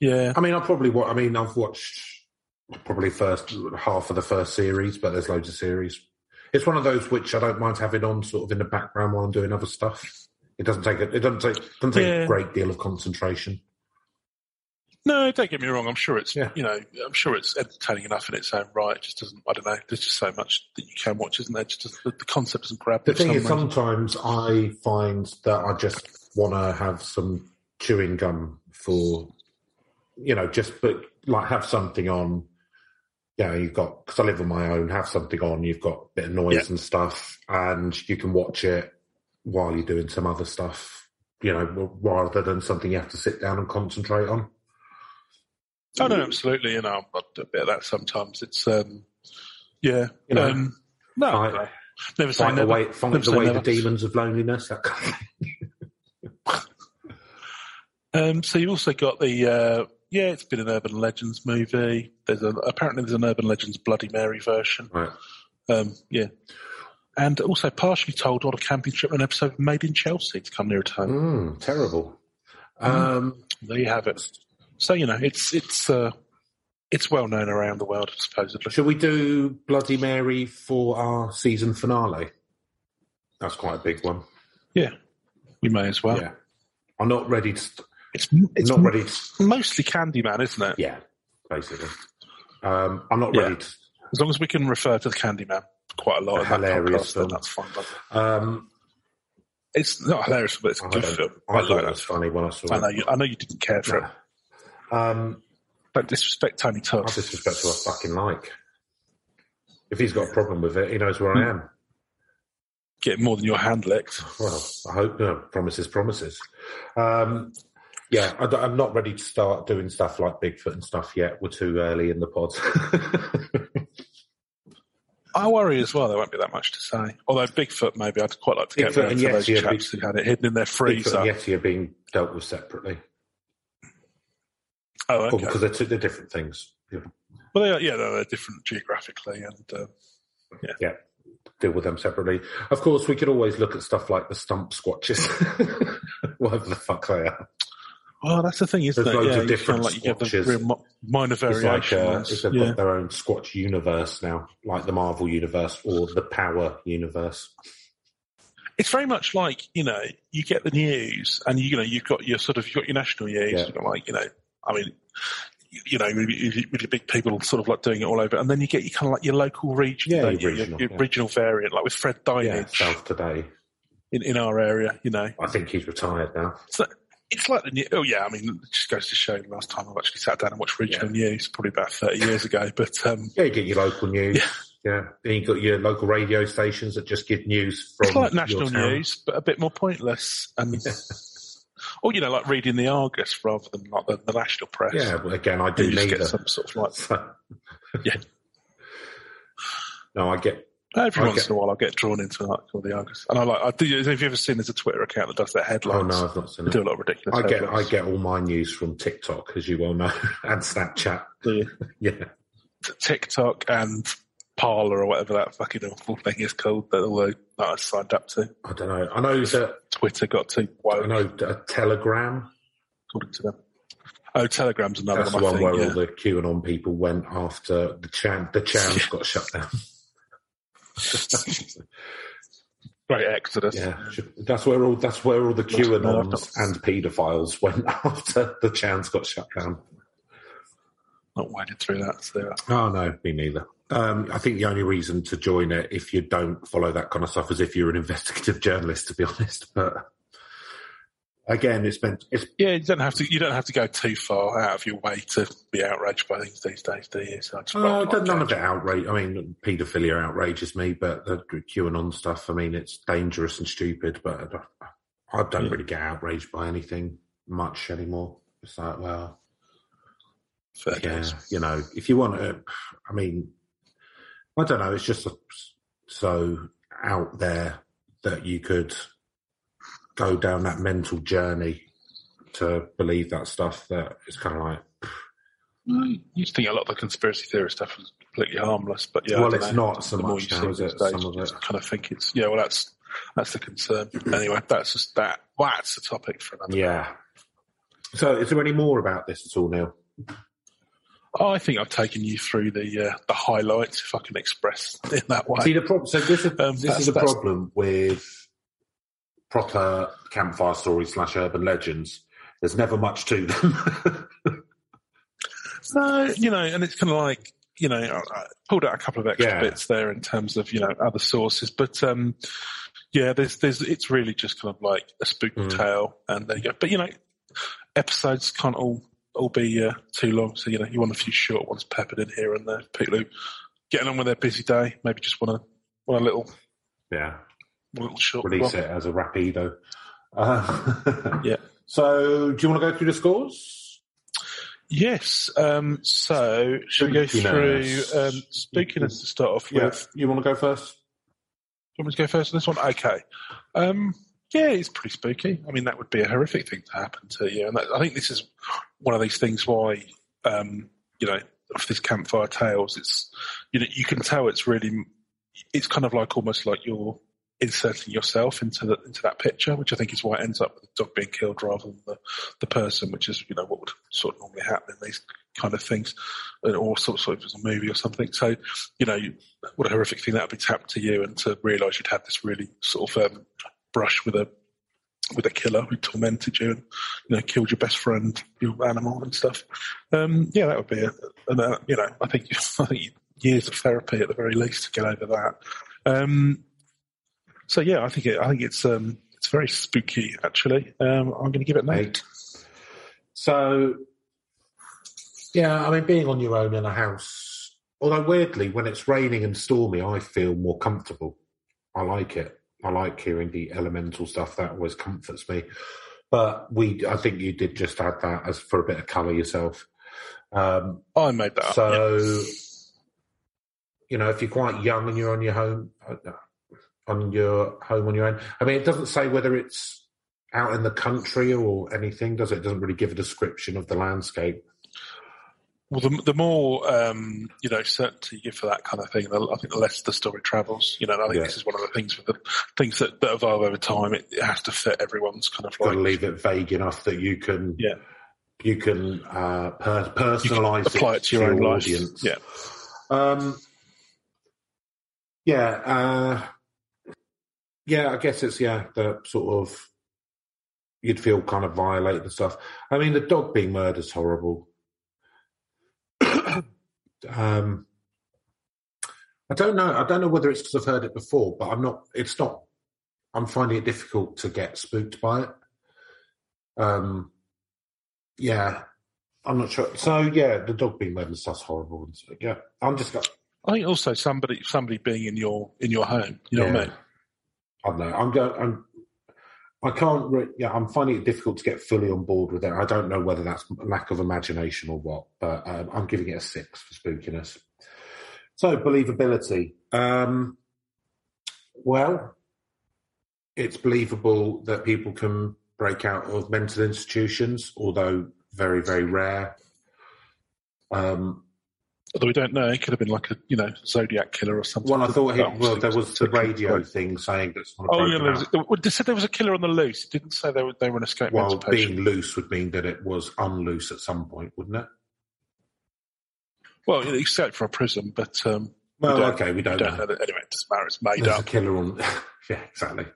Yeah. I mean, I probably I mean, I've watched probably first half of the first series, but there's loads of series. It's one of those which I don't mind having on sort of in the background while I'm doing other stuff. It doesn't take a, it doesn't take doesn't take Yeah. a great deal of concentration. No, don't get me wrong. I'm sure it's Yeah. you know I'm sure it's entertaining enough in its own right. It just doesn't. I don't know. There's just so much that you can watch, isn't there? Just the, the concept doesn't grab. The thing is, sometimes I find that I just want to have some chewing gum for, you know, just but like have something on. You know, you've got because I live on my own. Have something on. You've got a bit of noise Yeah. and stuff, and you can watch it while you're doing some other stuff. You know, rather than something you have to sit down and concentrate on. Oh no, absolutely. You know, I do a bit of that sometimes. It's um, yeah. You know, um, no, no. never say never. away, fight Never say away the demons of loneliness. That kind of thing. Um, so you also got the uh, yeah. It's been an urban legends movie. There's a, apparently there's an urban legends Bloody Mary version. Right. Um, yeah. And also partially told on a camping trip, an episode Made in Chelsea to come near at home. Mm, terrible. Mm. Um, There you have it. So you know, it's it's uh, it's well known around the world, supposedly. Should we do Bloody Mary for our season finale? That's quite a big one. Yeah, we may as well. Yeah. I'm not ready to. St- It's, it's not ready to. mostly Candyman, isn't it? Yeah, basically. Um, I'm not Yeah. ready to. As long as we can refer to the Candyman quite a lot A in that hilarious podcast, that's fine. But Um, it's not hilarious, but it's a I, good film. I I, thought like it was funny when I saw I know it. you. I know you didn't care for it. Um, Don't disrespect Tony I disrespect who I fucking like. If he's got a problem with it, he knows where I am. Get more than your hand licked. Well, I hope no, promises, promises. Um, yeah, I, am not ready to start doing stuff like Bigfoot and stuff yet. We're too early in the pod. I worry as well. There won't be that much to say. Although Bigfoot, maybe I'd quite like to get Bigfoot rid and of those Yeti are chaps big- who had it hidden in their Bigfoot freezer. and Yeti are being dealt with separately. Oh, okay. because they're, two, they're different things. Yeah. Well, they are, yeah, they're, they're different geographically, and uh, yeah, deal with them separately. Of course, we could always look at stuff like the stump squatches, whatever the fuck they are. Well, that's the thing, isn't There's it? loads yeah, of different like you get the Squatches. minor It's like uh, they've yeah. got their own Squatch universe now, like the Marvel universe or the Power universe. It's very much like you know, you get the news, and you know, you've got your sort of you've got your national news. Yeah. You've got like you know, I mean, you, know, really, really big people sort of like doing it all over, and then you get your kind of like your local region, Yeah, your you? Your- regional, your, yeah. regional variant, like with Fred Yeah, Dinenage South today. in, in our area. You know, I think he's retired now. so it's like the new. Oh yeah, I mean, it just goes to show. The last time I've actually sat down and watched regional news, probably about thirty years ago, but um, Yeah, you get your local news. Yeah. yeah. Then you got your local radio stations that just give news from it's like national news, but a bit more pointless and. Or you know, like reading the Argus rather than like the, the national press. Yeah, but again, I do neither. get some sort of like Yeah. No, I get. Every I once in a while I get drawn into an article the Argus, and I like. I do. Have you ever seen? There's a Twitter account that does their headlines. Oh no, I've not seen They do a it. lot of ridiculous. I get. I get all my news from TikTok, as you well know, and Snapchat. Yeah, TikTok and Parler or whatever that fucking awful thing is called that all that I signed up to. I don't know. I know that. Twitter got too I woke, know a Telegram. according to them. Oh, Telegram's another That's the one. I one think, where yeah. all the QAnon people went after the Chan. The Chans got shut down. Great Exodus. Yeah, that's where all that's where all the QAnons and paedophiles went after the Chans got shut down. Not waded through that. So, Oh no, me neither. Um, I think the only reason to join it, if you don't follow that kind of stuff, is if you're an investigative journalist, to be honest. But again, it's meant it's yeah, you don't have to. You don't have to go too far out of your way to be outraged by things these days, do you? So I just uh, none of it outrage. I mean, paedophilia outrages me, but the QAnon stuff. I mean, it's dangerous and stupid. But I don't Yeah. really get outraged by anything much anymore. It's like, well, Fair yeah, you know, if you want to, I mean, I don't know. It's just so out there that you could go down that mental journey to believe that stuff. That it's kind of like, Well, You think a lot of the conspiracy theory stuff was completely harmless, but yeah, Well, it's know. not so The more much you now, see is it? days, Some of just it. kind of think it's yeah. Well, that's that's the concern. anyway, that's just that. That's the topic for another. yeah. So, is there any more about this at all, Neil? Oh, I think I've taken you through the uh, the highlights, if I can express in that way. See the problem. So this is Um, this is a problem with proper campfire stories slash urban legends. There's never much to them. No, you know, and it's kind of like you know, I I pulled out a couple of extra Yeah. bits there in terms of you know other sources, but um, yeah, there's there's it's really just kind of like a spooky Mm. tale, and there you go. But you know, episodes can't all all be uh, too long, so you know, you want a few short ones peppered in here and there. People who getting on with their busy day, maybe just want a want a little yeah. Release it as a rapido. Uh, Yeah. So, do you want to go through the scores? Yes. Um, so, should we go through um, spookiness to start off Yeah. with? You want to go first? Do you want me to go first on this one? Okay. Um, yeah, it's pretty spooky. I mean, that would be a horrific thing to happen to you. And that, I think this is one of these things why, um, you know, of this campfire tales, it's, you know, you can tell it's really, it's kind of like almost like your, inserting yourself into the, into that picture, which I think is why it ends up with the dog being killed rather than the, the person, which is you know what would sort of normally happen in these kind of things, uh, or sort of, sort of as a movie or something. So you know what a horrific thing that would be to happen to you, and to realise you'd had this really sort of um, brush with a with a killer who tormented you and you know killed your best friend, your animal and stuff. Um, yeah, that would be a, a, a you know I think I think years of therapy at the very least to get over that. Um, so yeah, I think it, I think it's um, it's very spooky actually. Um, I'm going to give it an eight. So, yeah, I mean, being on your own in a house, although weirdly, when it's raining and stormy, I feel more comfortable. I like it. I like hearing the elemental stuff. That always comforts me. But we, I think you did just add that as for a bit of colour yourself. Um, I made that. up, so, yeah. you know, if you're quite young and you're on your home, on your home on your own. I mean, it doesn't say whether it's out in the country or anything, does it? It doesn't really give a description of the landscape. Well, the, the more um, you know certainty you give for that kind of thing, the, I think the less the story travels. You know, and I think Yeah. this is one of the things with the things that, that evolve over time. It, it has to fit everyone's kind of Got like to leave it vague enough that you can, yeah, you can uh, per- you can personalize apply it to your own life. audience. Yeah, Um, yeah, uh, yeah. I guess it's yeah the sort of you'd feel kind of violated and stuff. I mean, the dog being murdered is horrible. um, I don't know. I don't know whether it's because I've heard it before, but I'm not. It's not. I'm finding it difficult to get spooked by it. Um, yeah, I'm not sure. So yeah, the dog being murdered stuff's horrible. And so, yeah, I'm just. I think also somebody somebody being in your in your home. You know what I mean? I don't know. I'm going. I'm. I can't. Re- yeah, I'm finding it difficult to get fully on board with it. I don't know whether that's lack of imagination or what, but um, I'm giving it a six for spookiness. So believability. Um, well, it's believable that people can break out of mental institutions, although very, very rare. Um, Although we don't know, it could have been like a you know Zodiac killer or something. well, I thought it, well, there was the radio thing saying that Oh yeah, there was, they said there was a killer on the loose. It didn't say they were they were an escape Well, being loose would mean that it was unloose at some point, wouldn't it? Well, except for a prison, but um, Well, we don't- okay, we we don't, don't know. know that. Anyway, it doesn't matter. It's made There's a killer on. yeah, exactly.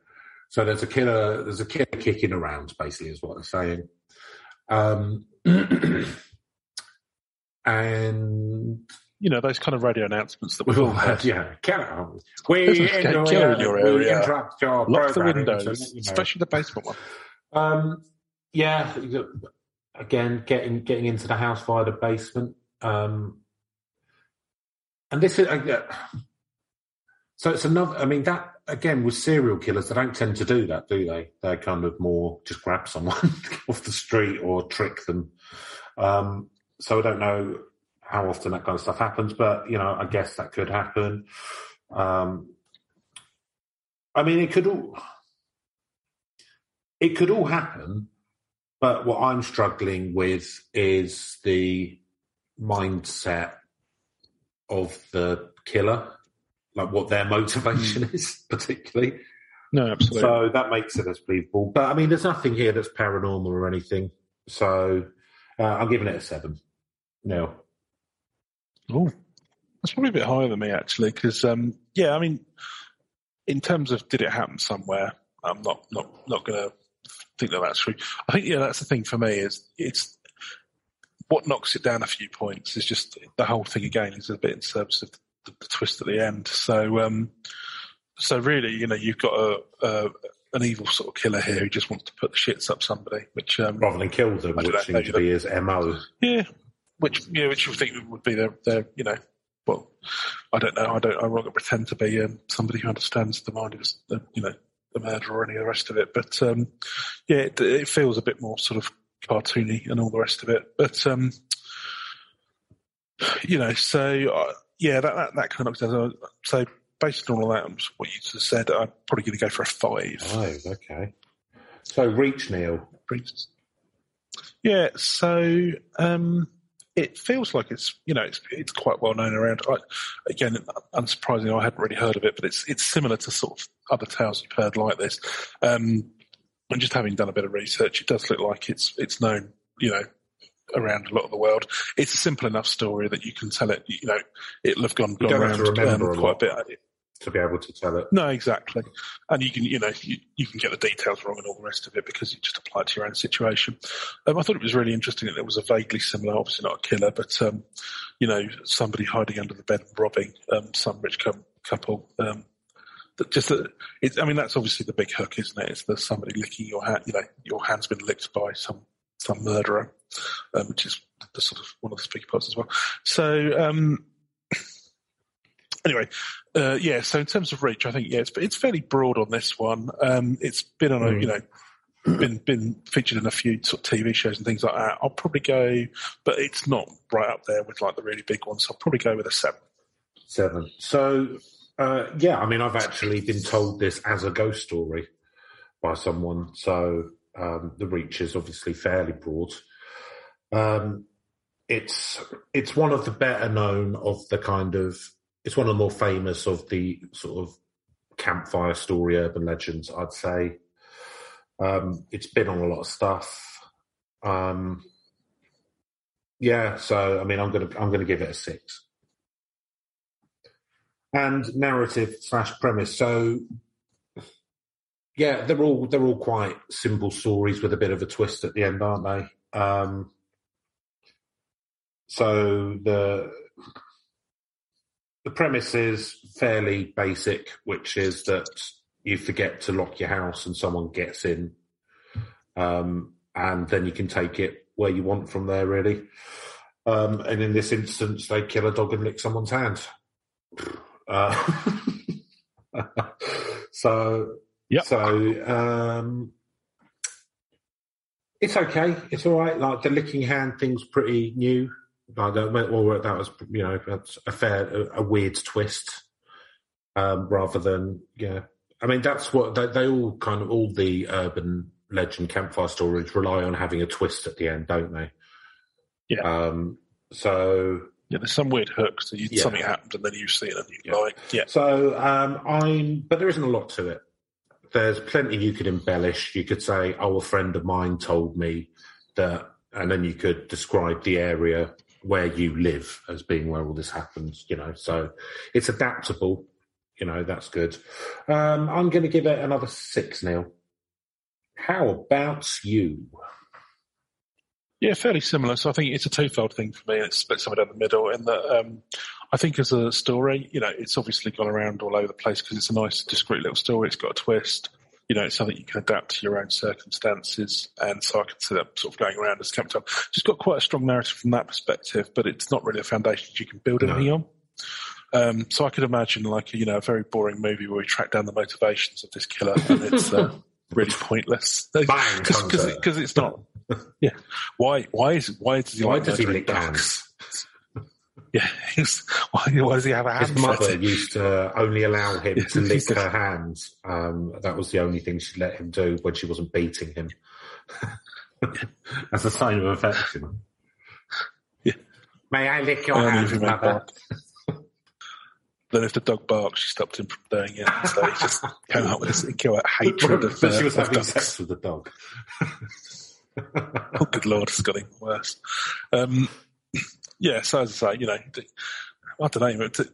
So there's a killer. There's a killer kicking around. Basically, is what they're saying. Um, and You know those kind of radio announcements that we've all heard, yeah, killer. We, killer in your we interrupt your Lock the windows, you know. especially the basement one. Um, yeah, again, getting getting into the house via the basement. Um, and this is uh, so it's another. I mean, that again with serial killers, they don't tend to do that, do they? They're kind of more just grab someone off the street or trick them. Um, so I don't know how often that kind of stuff happens, but you know, I guess that could happen. Um, I mean, it could all it could all happen, but what I'm struggling with is the mindset of the killer, like what their motivation is, particularly. No, absolutely. So that makes it as believable. But I mean, there's nothing here that's paranormal or anything. So uh, I'm giving it a seven. No. Oh, that's probably a bit higher than me actually, because um, yeah, I mean, in terms of did it happen somewhere, I'm not not not going to think that that's true. I think yeah, that's the thing for me is it's what knocks it down a few points is just the whole thing again is a bit in service of the, the twist at the end. So um, so really, you know, you've got a, a an evil sort of killer here who just wants to put the shits up somebody, which um, Rather than kill them, which seems to be his MO. yeah, which yeah, which you think would be their, their you know, well, I don't know. I don't. I'm not going to pretend to be um, somebody who understands the mind of the, you know, the murder or any of the rest of it. But um, yeah, it, it feels a bit more sort of cartoony and all the rest of it. But um, you know, so uh, yeah, that that, that kind of does. So based on all that, what you just said, I'm probably going to go for a five. Five, okay. So reach Neil. Yeah, so um, it feels like it's you know it's it's quite well known around. I, again, unsurprisingly, I hadn't really heard of it, but it's it's similar to sort of other tales you've heard like this. Um, and just having done a bit of research, it does look like it's it's known, you know, around a lot of the world. It's a simple enough story that you can tell it. You know, it'll have gone, gone around um, quite a bit. To be able to tell it. No, exactly. And you can, you know, you, you can get the details wrong and all the rest of it because you just apply it to your own situation. Um, I thought it was really interesting that there was a vaguely similar, obviously not a killer, but, um, you know, somebody hiding under the bed and robbing, um, some rich com- couple. Um, that just, uh, it's, I mean, that's obviously the big hook, isn't it? It's the somebody licking your hand, you know, your hand's been licked by some, some murderer, um, which is the sort of one of the speaker parts as well. So, um, anyway, uh, yeah. So in terms of reach, I think yeah, it's it's fairly broad on this one. Um, it's been on a Mm. you know been been featured in a few sort of TV shows and things like that. I'll probably go, but it's not right up there with like the really big ones. So I'll probably go with a seven. Seven. So, uh, yeah, I mean, I've actually been told this as a ghost story by someone. So, um, the reach is obviously fairly broad. Um, it's it's one of the better known of the kind of it's one of the more famous of the sort of campfire story urban legends. I'd say um, it's been on a lot of stuff. Um, yeah, so I mean, I'm gonna I'm gonna give it a six and narrative slash premise. So yeah, they're all they're all quite simple stories with a bit of a twist at the end, aren't they? Um, so the the premise is fairly basic, which is that you forget to lock your house and someone gets in, um, and then you can take it where you want from there, really. Um, and in this instance, they kill a dog and lick someone's hand. Uh, so, Yep. so um, it's okay. It's all right. Like the licking hand thing's pretty new. That, well, that was you know that's a fair, a, a weird twist. Um, rather than yeah, I mean that's what they, they all kind of all the urban legend campfire stories rely on having a twist at the end, don't they? Yeah. Um, so Yeah, there's some weird hooks you, Yeah. something happened and then you see it and you Yeah. like, yeah, So um, I'm, but there isn't a lot to it. There's plenty you could embellish. You could say, "Oh, a friend of mine told me that," and then you could describe the area where you live as being where all this happens. You know, so it's adaptable. You know, that's good. Um, I'm going to give it another six Neil. How about you? Yeah, fairly similar. So I think it's a twofold thing for me. It's split somewhere down the middle in that um, I think as a story, you know, it's obviously gone around all over the place because it's a nice, discreet little story. It's got a twist. You know, it's something you can adapt to your own circumstances. And so I could see that sort of going around as Campbell. It's got quite a strong narrative from that perspective, but it's not really a foundation that you can build No. anything on. Um, so I could imagine like, you know, a very boring movie where we track down the motivations of this killer and it's uh, really pointless. Because it's not. Yeah. Why? Why is? Why does he Why like does he murdering lick dogs? Yeah. He's, why, why does he have a hand? His mother used to only allow him to lick her hands. Um, that was the only thing she'd let him do when she wasn't beating him. As a sign of affection. Yeah. May I lick your hands, mother? Then if the dog barks, she stopped him from doing it. So he just came up with this came out hatred of, but uh, she was of having sex with the dog. Oh, good lord, it's getting worse. Um, yeah, so as I say, you know, I don't know. But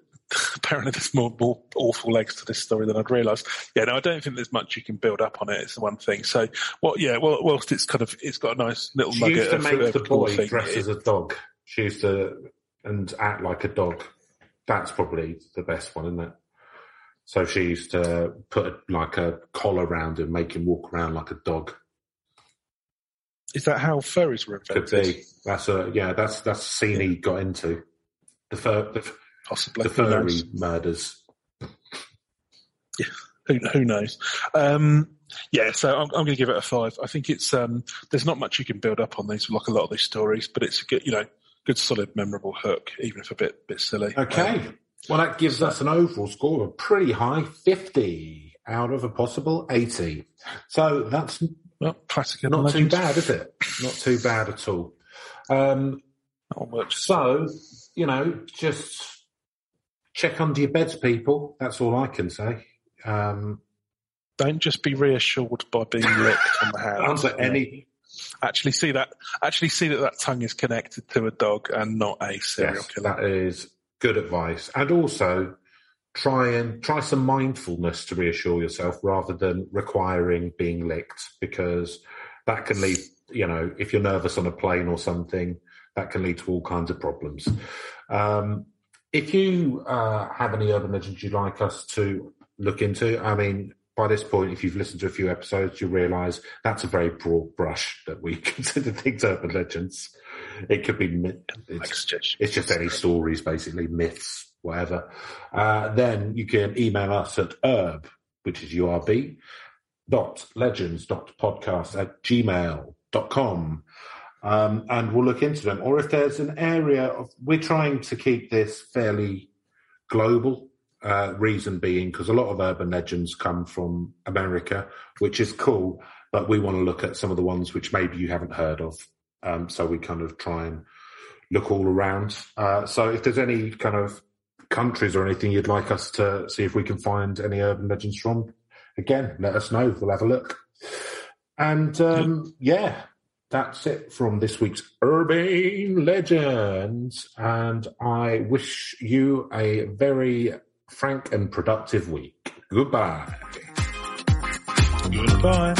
apparently, there's more, more awful legs to this story than I'd realised. Yeah, no, I don't think there's much you can build up on it. It's the one thing. So, what? Yeah, well, whilst it's kind of it's got a nice little She used to make the boy thing. dress as a dog. She used to and act like a dog. That's probably the best one, isn't it? So she used to put like a collar around him, make him walk around like a dog. Is that how furries were affected? Could be. That's a yeah. That's that's the scene he got into. The fur, the, Possibly. the furry murders. Who, who knows? Um, yeah, so I'm, I'm going to give it a five. I think it's um, there's not much you can build up on these, like a lot of these stories, but it's a good, you know, good, solid, memorable hook, even if a bit bit silly. Okay. Um, well, that gives us an overall score of a pretty high, fifty out of a possible eighty. So that's well, classic. not too bad, is it? Not too bad at all. Um, one works. So, you know, just check under your beds, people. That's all I can say. Um, Don't just be reassured by being licked on the hand. answer any. Actually, see that. Actually, see that that tongue is connected to a dog and not a serial Yes, killer. that is good advice. And also, try and try some mindfulness to reassure yourself rather than requiring being licked because that can lead. You know, if you're nervous on a plane or something, that can lead to all kinds of problems. Um, if you uh, have any urban legends you'd like us to look into, I mean, by this point, if you've listened to a few episodes, you realise that's a very broad brush that we consider things urban legends. It could be myth- it's, it's just any stories, basically myths, whatever. Uh, then you can email us at herb, which is urb dot legends dot podcast at gmail.com um, and we'll look into them. Or if there's an area of, we're trying to keep this fairly global. Uh, reason being because a lot of urban legends come from America, which is cool, but we want to look at some of the ones which maybe you haven't heard of. Um, so we kind of try and look all around. Uh, so if there's any kind of countries or anything you'd like us to see if we can find any urban legends from, again, let us know. We'll have a look. And um, yeah, that's it from this week's Urban Legends. And I wish you a very frank and productive week. Goodbye. Goodbye.